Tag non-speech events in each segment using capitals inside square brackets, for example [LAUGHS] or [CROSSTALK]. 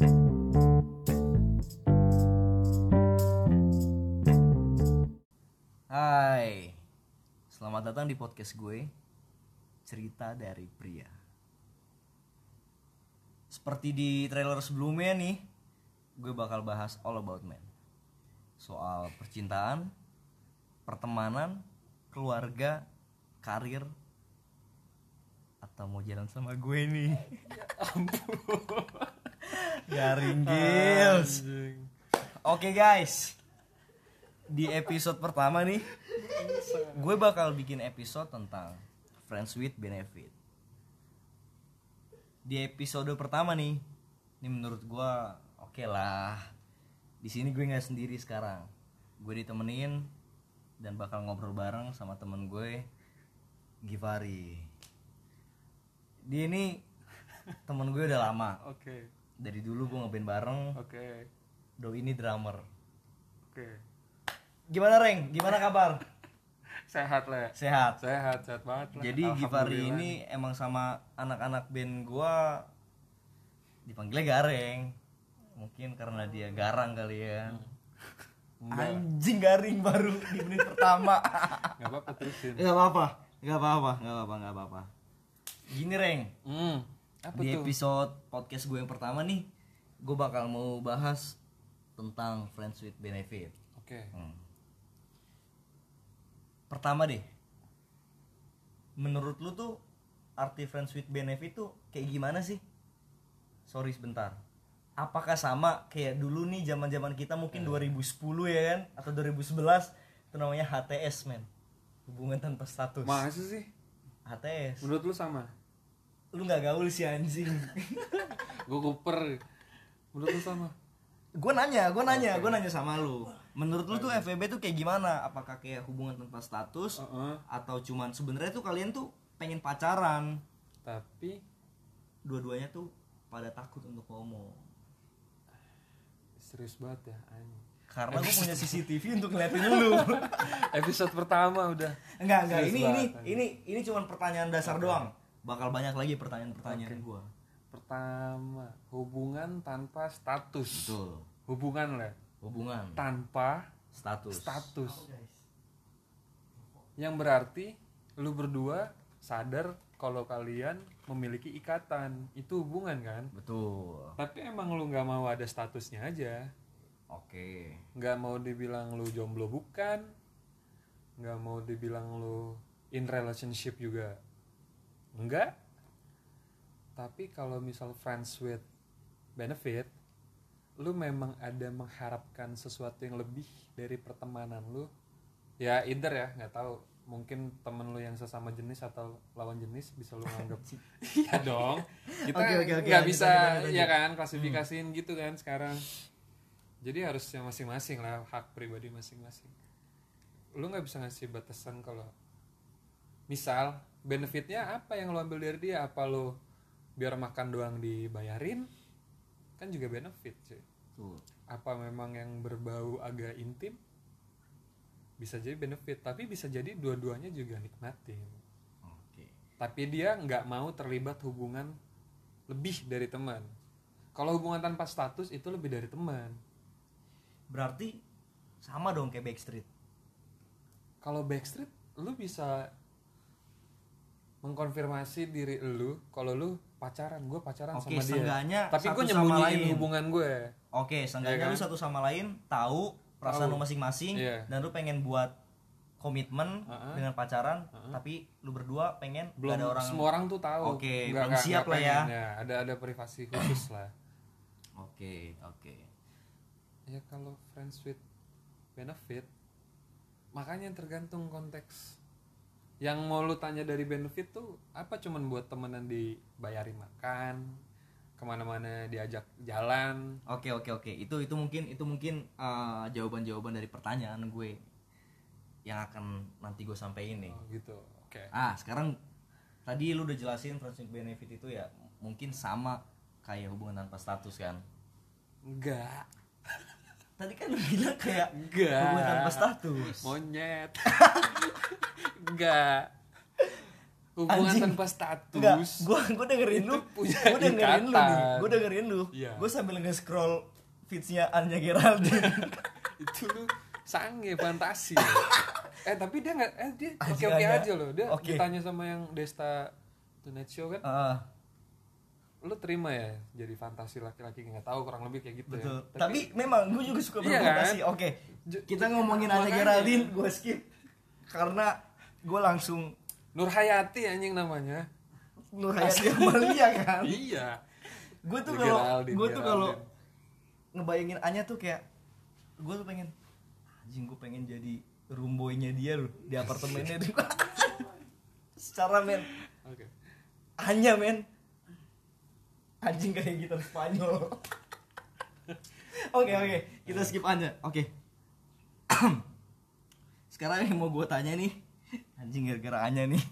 Hai, selamat datang di podcast gue Cerita dari pria. Seperti di trailer sebelumnya nih Gue bakal bahas all about men Soal percintaan, pertemanan, keluarga, karir Atau mau jalan sama gue nih [LAUGHS] Garing gils. Oke guys. Di episode pertama nih Gue bakal bikin episode tentang Friends with Benefit. Di episode pertama nih Ini menurut gue oke lah. Di sini gue nggak sendiri sekarang. Gue ditemenin Dan bakal ngobrol bareng sama temen gue Givari. Dia ini temen gue udah lama. Oke, Dari dulu gue ngeband bareng oke, Do ini drummer oke. Gimana Reng? Gimana kabar? [LAUGHS] Sehat lah. Sehat. Sehat, sehat banget lah. Jadi Givari Alhamdulillah. ini emang sama anak-anak band gua dipanggilnya Gareng. Mungkin karena dia garang kali ya. Anjing garing baru di menit pertama. [LAUGHS] nggak apa-apa terusin. Enggak apa-apa. Enggak apa-apa, enggak apa-apa, enggak apa-apa. Gini Reng, Hmm. Apa di tuh? episode podcast gue yang pertama nih, gue bakal mau bahas tentang friends with benefit. Oke. Hmm. Pertama deh, menurut lu tuh arti friends with benefit tuh kayak gimana sih? Sorry sebentar. Apakah sama kayak dulu nih zaman-zaman kita mungkin 2010 ya kan atau 2011 itu namanya HTS men. Hubungan tanpa status. Masa sih? HTS. Menurut lu sama? Lu nggak gaul sih anjing. [LAUGHS] Gue kuper. Menurut lu sama? gue nanya, gue nanya, gue nanya sama lu. Menurut lu tuh FWB tuh kayak gimana? Apakah kayak hubungan tanpa status Heeh. atau cuman sebenarnya tuh kalian tuh pengen pacaran Tapi dua-duanya tuh pada takut untuk ngomong serius banget ya anjing. karena gue punya CCTV untuk ngeliatin lu [LAUGHS] Episode pertama udah. enggak enggak Serius ini banget, ini anjing. ini ini cuman pertanyaan dasar doang bakal banyak lagi pertanyaan-pertanyaan Oke. gua Pertama, hubungan tanpa status. betul Hubungan lah hubungan tanpa status status. Yang berarti lu berdua sadar kalau kalian memiliki ikatan. Itu hubungan kan? betul Tapi emang lu nggak mau ada statusnya aja. oke Nggak mau dibilang lu jomblo bukan. Nggak mau dibilang lu in relationship juga. Enggak. Tapi kalau misal friends with benefit, lu memang ada mengharapkan sesuatu yang lebih dari pertemanan lu. Ya either ya, nggak tahu. Mungkin temen lu yang sesama jenis atau lawan jenis bisa lu anggap. [LAUGHS] Iya dong. Kita Oke, oke, oke, nggak lanjut, bisa lanjut, lanjut, ya kan klasifikasiin gitu kan sekarang. Jadi harusnya masing-masing lah hak pribadi masing-masing. Lu nggak bisa ngasih batasan kalau misal benefitnya apa yang lo ambil dari dia? Apa lo biar makan doang dibayarin? Kan juga benefit cuy. Tuh apa memang yang berbau agak intim? Bisa jadi benefit tapi bisa jadi dua-duanya juga nikmatin. Oke. Tapi dia nggak mau terlibat hubungan lebih dari teman. Kalau hubungan tanpa status itu lebih dari teman. Berarti sama dong kayak Backstreet. Kalau backstreet lu bisa mengkonfirmasi diri lu kalau lu pacaran gue pacaran Oke, sama dia tapi gue nyembunyiin hubungan gue oke seenggaknya Iya kan? lu satu sama lain tahu perasaan Tahu. lu masing-masing Iya. dan lu pengen buat komitmen Uh-uh. dengan pacaran tapi lu berdua pengen belum gak ada orang semua orang tuh tahu Oke, Nggak- belum nggak- siap nggak lah ya. pengen, ada ada privasi khusus lah [CLEARS THROAT] oke oke ya kalau friends with benefit makanya tergantung konteks yang mau lu tanya dari benefit tuh apa cuman buat temenan dibayarin makan ke mana-mana diajak jalan? Oke oke oke. Itu itu mungkin itu mungkin uh, jawaban-jawaban dari pertanyaan gue yang akan nanti gue sampaikan nih. Oh, gitu. Oke. Ah sekarang tadi lu udah jelasin friends with benefit itu ya mungkin sama kayak hubungan tanpa status kan? Enggak [LAUGHS] tadi kan lu bilang kayak Enggak. hubungan tanpa status monyet [LAUGHS] enggak hubungan Anjing. tanpa status Enggak, gua gua dengerin lu. punya Gua dengerin lu nih. Gua dengerin lu. Iya. Gua sambil nge-scroll feeds-nya Anya Geraldine. [LAUGHS] itu lu sange fantasi eh tapi dia nggak eh dia oke oke aja loh dia Oke. ditanya sama yang Desta Tonight Show kan Ah, lu terima ya jadi fantasi laki-laki nggak tahu kurang lebih kayak gitu betul. ya Tapi, memang gua juga suka Iya berfantasi. kan? Oke. Kita ngomongin makanya. Geraldine, gua skip karena gua langsung Nur Hayati anjing namanya Nur Hayati Amalia kan. [LAUGHS] iya gue tuh Ya, kalau gue tuh kalau ngebayangin Anya tuh kayak gue tuh pengen anjing gue pengen jadi rumboynya dia loh di apartemennya tuh [LAUGHS] secara men oke Anya men anjing kayak gitar Spanyol. Oke oke. Kita skip Anya oke. [CLEARS THROAT] Sekarang yang mau gue tanya nih anjing gara-gara Anya nih.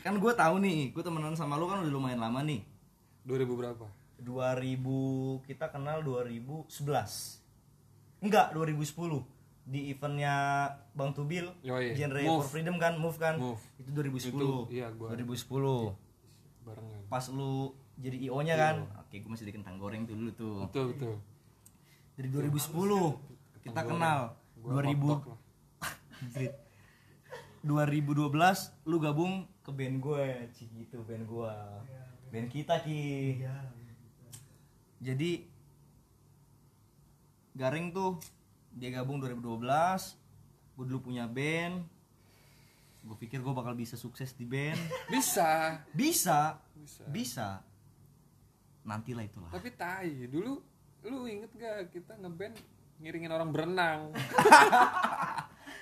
Kan gue tahu nih gue temenan sama lu kan udah lumayan lama nih. 2000 berapa? 2000 kita kenal 2011 enggak 2010 di eventnya Bang Tubil Yoi. genre Move. for freedom kan move kan? Move. itu 2010 Itu, iya, gua- 2010 barengan. Pas lu jadi IO nya kan oke gue masih di kentang goreng tuh dulu tuh. Betul betul. Dari 2010 kita kenal. Gua 2000 hotdog lah. Anjrit. 2012 lu gabung ke band gue Cik gitu band gue band kita ki. Jadi garing tuh dia gabung 2012 gue dulu punya band gue pikir gue bakal bisa sukses di band. [LAUGHS] Bisa. Bisa. Bisa. Bisa. Nantilah itulah. Tapi tai dulu lu inget gak kita ngeband ngiringin orang berenang? [LAUGHS]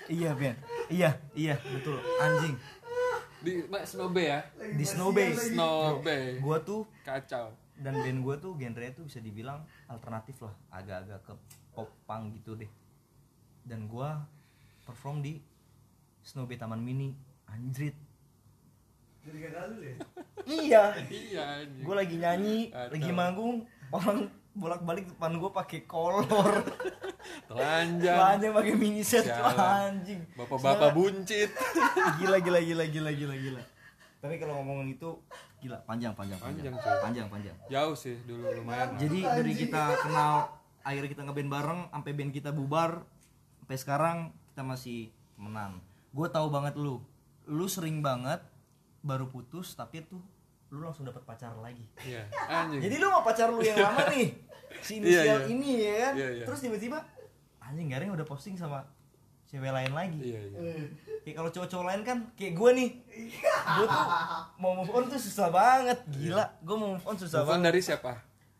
Iya band iya iya betul. Anjing. Di Snow Bay ya? Di Snow Bay. Snow Bay. Gue tuh kacau. dan band gue tuh genre tuh bisa dibilang alternatif lah. Agak-agak ke pop punk gitu deh. Dan gue perform di Snow Bay Taman Mini. Anjrit. Iya. Iya anjing. gue lagi nyanyi Kacau. lagi manggung orang bolak-balik depan gue pakai kolor. Telanjang. Telanjang pakai mini set anjing bapak-bapak buncit. [LAUGHS] Gila gila gila gila gila gila. Tapi kalau ngomongin itu gila panjang panjang panjang. Panjang, cuy. panjang panjang. Jauh sih dulu lumayan. Jadi dari kita kenal akhirnya kita ngeband bareng sampai band kita bubar. Sampai sekarang kita masih temenan gue tahu banget lu. Lu sering banget baru putus tapi tuh lu langsung dapat pacar lagi. Iya anjing. Jadi lu sama pacar lu yang lama nih si Iya, inisial iya. ini ya kan? Iya, iya. terus tiba-tiba anjing garing udah posting sama cewek lain lagi. Iya iya. Kayak kalau cowok-cowok lain kan kayak gue nih gue tuh mau move on tuh susah banget. Gila gue mau move on susah Telepon banget. dari siapa?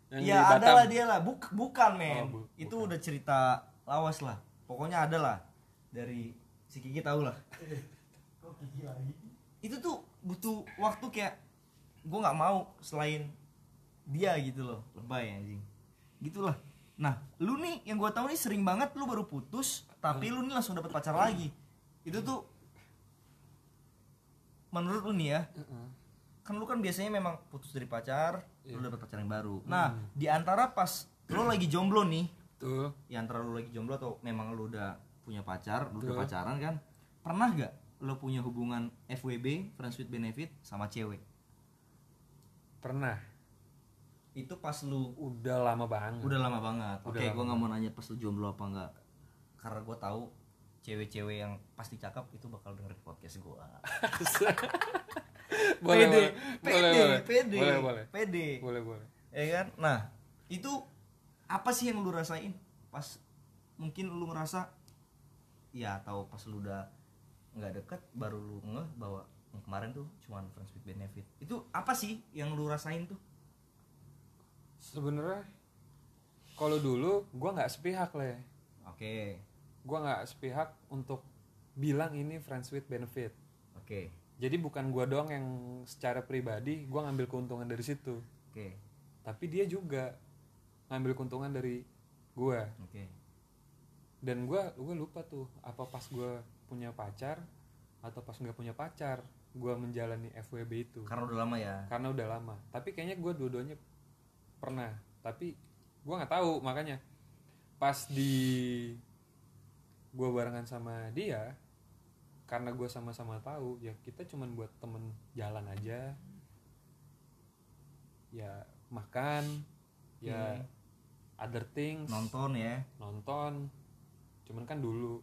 Yang ya di ada lah dia lah. Buk- bukan men. Oh, bu- itu udah cerita lawas lah. Pokoknya ada lah. Dari si Kiki tahu lah. Itu tuh butuh waktu kayak gue nggak mau selain dia gitu loh. Lebay anjing. Gitulah. Nah lu nih yang gue tahu nih sering banget lu baru putus tapi lu nih langsung dapet pacar lagi. Itu tuh menurut lu nih ya kan lu kan biasanya memang putus dari pacar lu Iya. dapet pacar yang baru. Nah di antara pas lu lagi jomblo nih tuh di antara lu lagi jomblo atau memang lu udah punya pacar lu udah pacaran kan. Pernah gak lu punya hubungan FWB friends with benefit sama cewek? Pernah. Itu pas lu udah lama banget. Udah lama banget. Oke lama gua nggak mau nanya pas lu jomblo apa enggak karena gua tahu cewek-cewek yang pasti cakep itu bakal dengerin podcast gua. [LAUGHS] Boleh pede boleh. pede boleh boleh. pede. Boleh boleh. Pede. Boleh boleh. Ya kan? Nah itu apa sih yang lu rasain pas mungkin lu ngerasa ya atau pas lu udah nggak deket baru lu ngeh bahwa yang kemarin tuh cuman friends with benefit. Itu apa sih yang lu rasain tuh? Sebenarnya kalau dulu gua nggak sepihak lah oke. Gua nggak sepihak untuk bilang ini friends with benefit. Oke. Jadi bukan gua doang yang secara pribadi gua ngambil keuntungan dari situ. Oke. Tapi dia juga ngambil keuntungan dari gua. Oke dan gua gua lupa tuh apa pas gua punya pacar atau pas nggak punya pacar gua menjalani FWB itu. Karena udah lama ya? Karena udah lama. Tapi kayaknya gua dua-duanya pernah. Tapi gua nggak tahu makanya. Pas di gua barengan sama dia karena gue sama-sama tahu ya kita cuman buat temen jalan aja. Ya makan ya other things. Nonton ya. Nonton cuman kan dulu.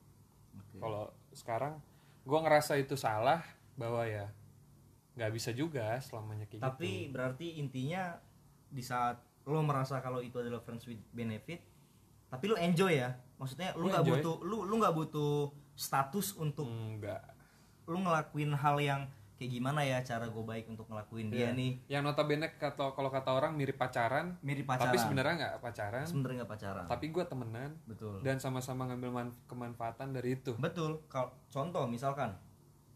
Oke. kalau sekarang gue ngerasa itu salah bahwa ya nggak bisa juga selamanya kayak tapi gitu. berarti intinya di saat lo merasa kalau itu adalah friends with benefit tapi lo enjoy ya? Maksudnya lu Gua nggak butuh lu lu nggak butuh status untuk enggak lu ngelakuin hal yang kayak gimana ya cara gue baik untuk ngelakuin dia Iya. nih? Yang notabene kata kalau kata orang mirip pacaran, mirip pacaran. tapi sebenarnya nggak pacaran. Sebenarnya nggak pacaran. Tapi gue temenan betul. dan sama-sama ngambil man- kemanfaatan dari itu. Betul. Kalau contoh misalkan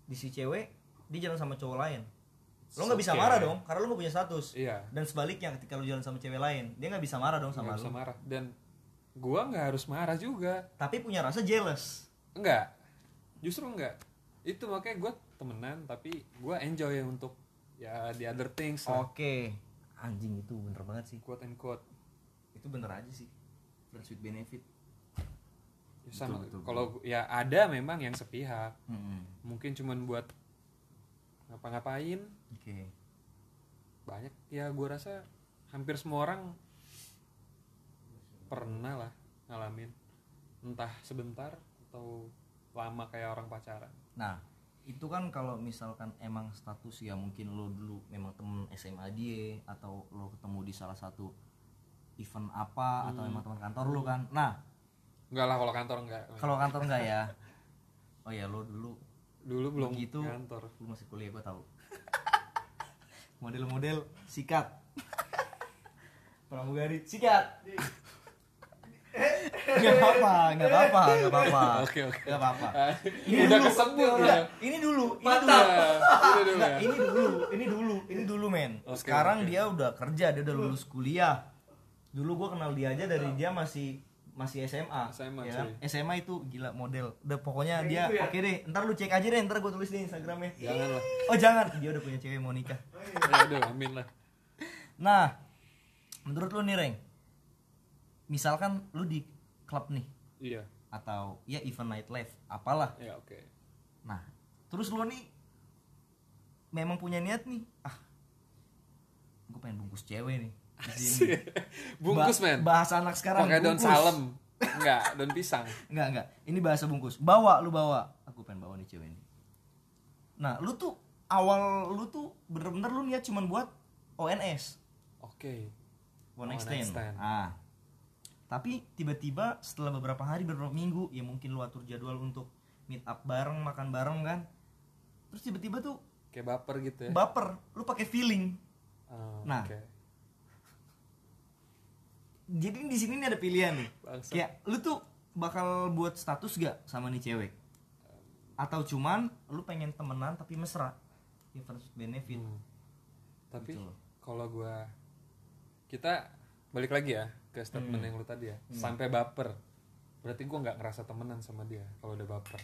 di si cewek dia jalan sama cowok lain. Lo nggak bisa Oke. marah dong karena lo nggak punya status. Iya. Dan sebaliknya ketika lu jalan sama cewek lain dia nggak bisa marah dong sama nggak lu bisa marah. Dan gue nggak harus marah juga. Tapi punya rasa jealous. Enggak justru enggak itu makanya gue temenan tapi gue enjoy untuk ya the other things oke. Anjing itu bener banget sih. Quote and quote. Itu bener aja sih. Friends with benefit. Ya, sama. Kalau ya ada memang yang sepihak. Hmm, mungkin cuman buat ngapa-ngapain. Oke. Banyak ya gue rasa hampir semua orang pernah lah ngalamin. Entah sebentar atau lama kayak orang pacaran nah itu kan kalau misalkan emang status ya mungkin lo dulu memang temen SMA dia atau lo ketemu di salah satu event apa atau emang teman kantor lo kan. Nah enggak lah kalau kantor enggak. kalau kantor enggak ya? Oh ya lo dulu dulu belum begitu kantor. lu masih kuliah gue tahu. [LAUGHS] Model-model sikat. [LAUGHS] Pramugari sikat [LAUGHS] nggak apa nggak apa nggak apa Oke, oke. nggak apa Ini udah kesebut ya. ini dulu ini Iya, dulu. Dulu ya. ini dulu ini dulu ini dulu men. Sekarang dia udah kerja dia udah lulus kuliah. Dulu gue kenal dia aja dari dia masih masih SMA SMA, ya kan? cuy. SMA itu gila model. Udah pokoknya dia oke deh ntar lu cek aja deh ntar gue tulis di Instagramnya. Jangan lah. oh jangan. Dia udah punya cewek mau nikah Ya udah, amin lah. nah menurut lu nih Reng. Misalkan lu di klub nih Iya. atau ya event nightlife apalah Ya oke. Nah, terus lo nih memang punya niat nih, ah, gue pengen bungkus cewek nih. Bungkus Ba- men. Bahasa anak sekarang. Pakai daun salem. Enggak, daun pisang. [LAUGHS] Enggak enggak. Ini bahasa bungkus. Bawa lu bawa. Aku pengen bawa nih cewek ini. Nah, lu tuh awal lu tuh bener-bener lu niat cuman buat ONS, Oke. one One night night stand. stand. Ah. Tapi tiba-tiba setelah beberapa hari beberapa minggu, ya mungkin lu atur jadwal untuk meet up bareng, makan bareng kan. Terus tiba-tiba tuh Kayak baper gitu ya. baper lu pakai feeling Oh, Nah. oke. jadi di sini ada pilihan nih Bangsat. kayak lu tuh bakal buat status gak sama nih cewek atau cuman lu pengen temenan tapi mesra ya with benefit Hmm. Tapi Gitu kalau gua kita balik lagi ya ke statement Hmm. yang lu tadi ya. Sampai baper. Berarti gua nggak ngerasa temenan sama dia kalau udah baper.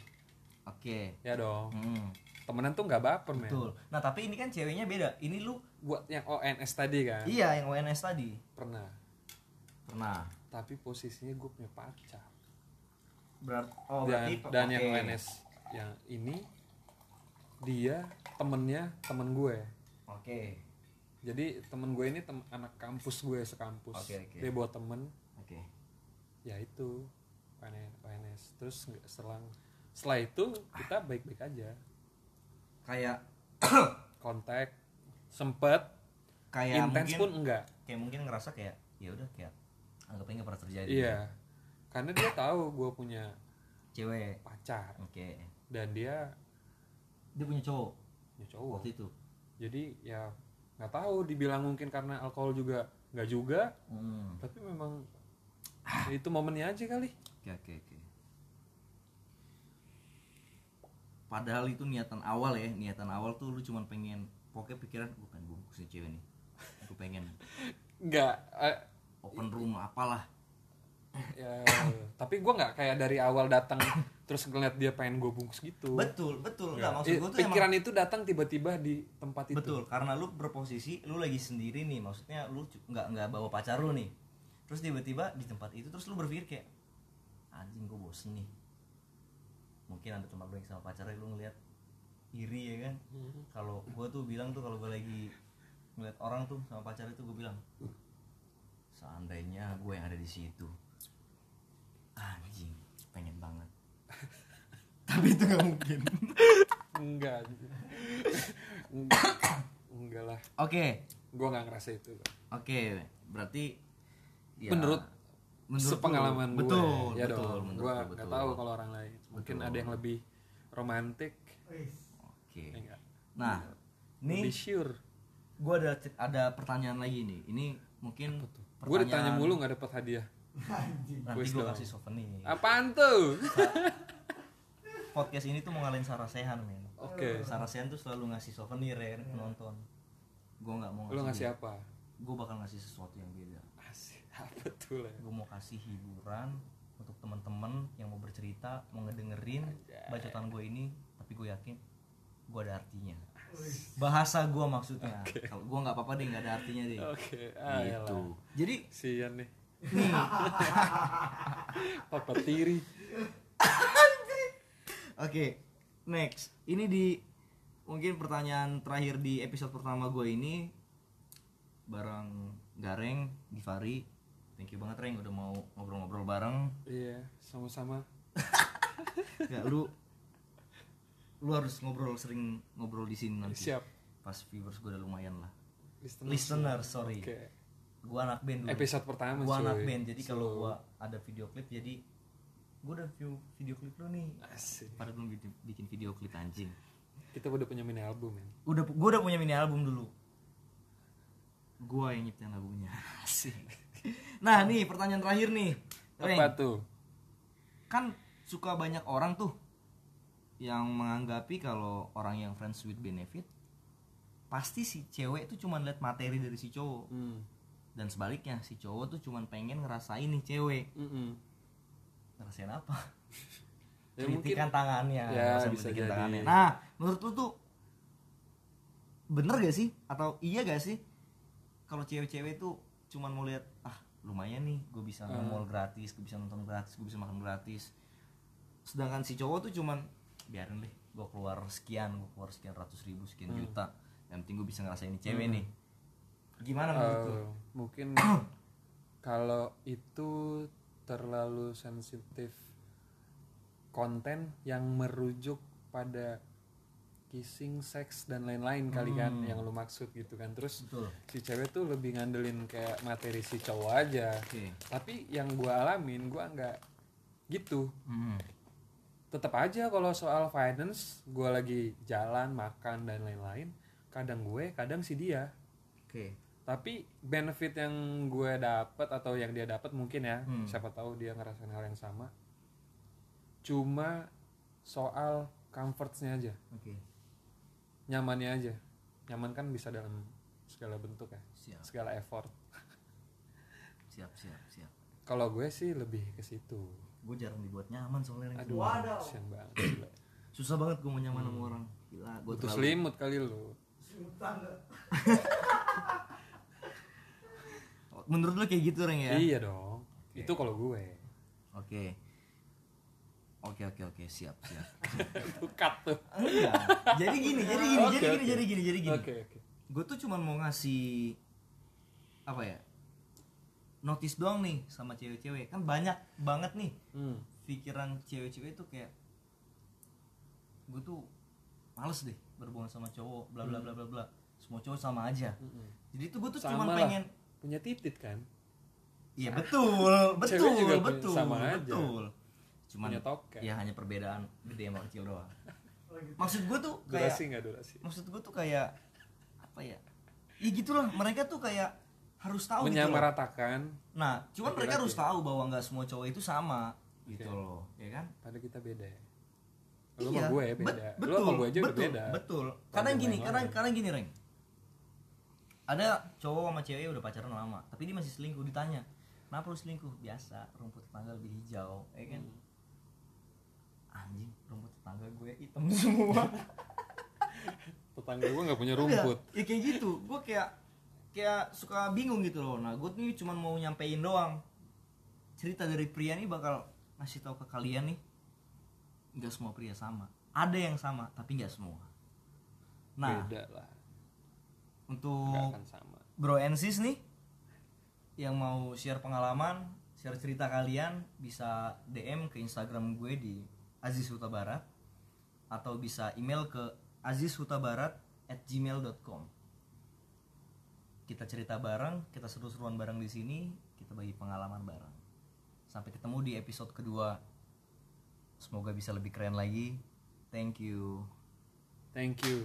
oke Ya dong. Hmm, Temenan tuh nggak baper, men. betul nah tapi ini kan ceweknya beda ini lu Buat yang ONS tadi kan. iya yang ONS tadi Pernah. pernah Tapi posisinya gue punya pacar. Berat, oh dan berarti dan yang oke. ONS yang ini dia temennya temen gue oke jadi temen gue ini tem anak kampus gue sekampus. Oke, oke. dia bawa temen. Oke. Ya itu ONS, ONS. terus nggak selang setelah itu kita baik-baik aja. Kayak [COUGHS] kontak sempet. Kayak intens mungkin pun enggak. kayak mungkin ngerasa kayak ya udah kayak anggapnya nggak pernah terjadi iya. karena dia tahu gue punya cewek. pacar. Oke. Dan dia dia punya cowok? Punya cowok. Waktu itu? Jadi ya nggak tahu dibilang mungkin karena alkohol juga nggak juga hmm. tapi memang itu momennya aja kali. Oke oke oke. Padahal itu niatan awal ya niatan awal tuh lu cuman pengen pokoknya pikiran gue pengen bungkus nih cewek nih gue pengen. Nggak eh, open room apalah. ya tapi gue nggak kayak dari awal datang terus ngeliat dia pengen gue bungkus gitu. Betul betul. Nggak Nggak. maksud gue tuh pikiran emang itu datang tiba-tiba di tempat itu. Betul karena lu berposisi lu lagi sendiri nih. Maksudnya lu nggak nggak bawa pacar lu nih. Terus tiba-tiba di tempat itu terus lu berpikir kayak anjing gue bosen nih. Mungkin ada teman lu yang sama pacarnya lu ngeliat iri ya kan? Hmm. kalau gue tuh bilang tuh kalau gue lagi ngeliat orang tuh sama pacar itu gue bilang seandainya gue yang ada di situ anjing pengen banget [LAUGHS] tapi itu nggak mungkin. Enggak. Enggak. Enggak lah. Oke. Gue nggak ngerasa itu. Oke berarti ya, Menurut menurut sepengalaman gue betul ya betul dong. gue nggak betul. tahu kalau orang lain. Mungkin Betul. ada yang lebih romantik. Oke. Ya enggak nah lebih ini sure. gue ada ada pertanyaan lagi nih. Ini mungkin gue ditanya mulu nggak dapat hadiah nanti Kuis gue kasih souvenir. Apaan tuh? [LAUGHS] Podcast ini tuh mau ngalahin Sarasehan men. Oke. Sarasehan tuh selalu ngasih souvenir ya ke penonton. Gue nggak mau lu ngasih apa? Gue bakal ngasih sesuatu yang beda. Asik, [LAUGHS] apa tuh lah gue mau kasih hiburan untuk teman-teman yang mau bercerita mau ngedengerin bacotan gue ini tapi gue yakin gue ada artinya. Bahasa gue maksudnya. Kalau gue nggak apa-apa deh nggak ada artinya deh. Oke ah, gitu. elah. jadi sian nih papa tiri? Oke next. Ini di mungkin pertanyaan terakhir di episode pertama gue ini. Bareng Gareng Givari. Thank you banget Reng udah mau ngobrol-ngobrol bareng. Iya sama-sama. Ya lu lu harus ngobrol sering ngobrol di sini nanti. Siap. Pas viewers gue udah lumayan lah. Listener, listener sorry. Oke gua anak band dulu. Episode pertama gua cuy. anak band jadi kalau gua ada video klip jadi gua udah view video klip lu nih. Asik. Pada belum bikin, bikin video klip anjing. Kita udah punya mini album ya? Udah gua udah punya mini album dulu. Gua yang nyiptain lagunya. [LAUGHS] Asik. Nah nih pertanyaan terakhir nih. Reng. apa tuh? Kan suka banyak orang tuh yang menganggapi kalau orang yang friends with benefit pasti si cewek tuh cuman lihat materi dari si cowok. Hmm. Dan sebaliknya si cowok tuh cuman pengen ngerasain nih cewek Mm-mm. ngerasain apa ya mungkin kritikan tangannya Ya, bisa kritikan jadi. tangannya nah menurut lu tuh bener gak sih atau iya gak sih kalau cewek-cewek tuh cuman mau lihat ah lumayan nih gue bisa Hmm. gratis gue bisa nonton gratis gue bisa makan gratis sedangkan si cowok tuh cuman biarin deh gue keluar sekian gue keluar sekian ratus ribu sekian Hmm. juta yang penting gue bisa ngerasain ini cewek nih gimana menurut lu? Eh, mungkin [CLEARS THROAT] kalau itu terlalu sensitif konten yang merujuk pada kissing, seks dan lain-lain kali kan Hmm. yang lu maksud gitu kan. Terus betul. si cewek tuh lebih ngandelin kayak materi si cowok aja. Oke. Tapi yang gua alamin gua nggak gitu. Hmm. tetap aja kalau soal finance gua lagi jalan makan dan lain-lain kadang gue kadang si dia. Oke tapi benefit yang gue dapat atau yang dia dapat mungkin ya Hmm. siapa tahu dia ngerasain hal yang sama. Cuma soal comfortsnya aja. Oke. Nyamannya aja. Nyaman kan bisa dalam segala bentuk ya. Siap. Segala effort. Siap siap siap. Kalau gue sih lebih ke situ. Gue jarang dibuat nyaman soalnya aduh kasian banget susah banget gue mau nyaman sama orang. Gila gue butuh selimut kali lu [LAUGHS] menurut lu kayak gitu Reng ya? Iya dong. Itu kalau gue. Oke. Oke oke oke. Siap siap. [LAUGHS] Cut tuh. Enggak jadi gini jadi gini Oke, jadi oke. gini jadi gini jadi gini. Oke oke. Gue tuh cuman mau ngasih apa ya notice doang nih sama cewek-cewek. Kan banyak banget nih hmm. pikiran cewek-cewek tuh kayak gue tuh males deh berhubungan sama cowok bla bla bla bla bla. Semua cowok sama aja. Mm-mm. jadi tuh gue tuh Sama cuman lah. pengen punya titit kan? Iya betul [LAUGHS] betul Cewek juga punya- betul sama aja. betul. Cuman punya toket ya hanya perbedaan gede sama kecil doang. [LAUGHS] Maksud gue tuh kayak durasi nggak durasi? maksud gue tuh kayak apa ya ya gitulah mereka tuh kayak harus tahu gitu loh. menyamaratakan. Nah cuman mereka harus tahu bahwa nggak semua cowok itu sama gitu Oke. loh ya kan? Pada kita beda ya. Lu sama gue bet- beda. betul, lu sama gue aja udah betul, beda. betul. Karena gini karena karena gini reng ada cowok sama cewek udah pacaran lama tapi dia masih selingkuh ditanya kenapa lu selingkuh? Biasa rumput tetangga lebih hijau ya kan? Hmm. anjing rumput tetangga gue hitam [LAUGHS] semua. Tetangga gue nggak punya rumput. ya kayak gitu. Gue kayak kayak suka bingung gitu loh. Nah gue nih cuma mau nyampein doang. Cerita dari pria nih bakal ngasih tahu ke kalian nih nggak semua pria sama. Ada yang sama tapi nggak semua. Nah beda lah untuk akan sama. Bro and sis nih yang mau share pengalaman share cerita kalian bisa DM ke Instagram gue di Aziz Huta Barat atau bisa email ke azizhutabarat at gmail.com kita cerita bareng kita seru-seruan bareng di sini kita bagi pengalaman bareng. Sampai ketemu di episode kedua. Semoga bisa lebih keren lagi. Thank you. Thank you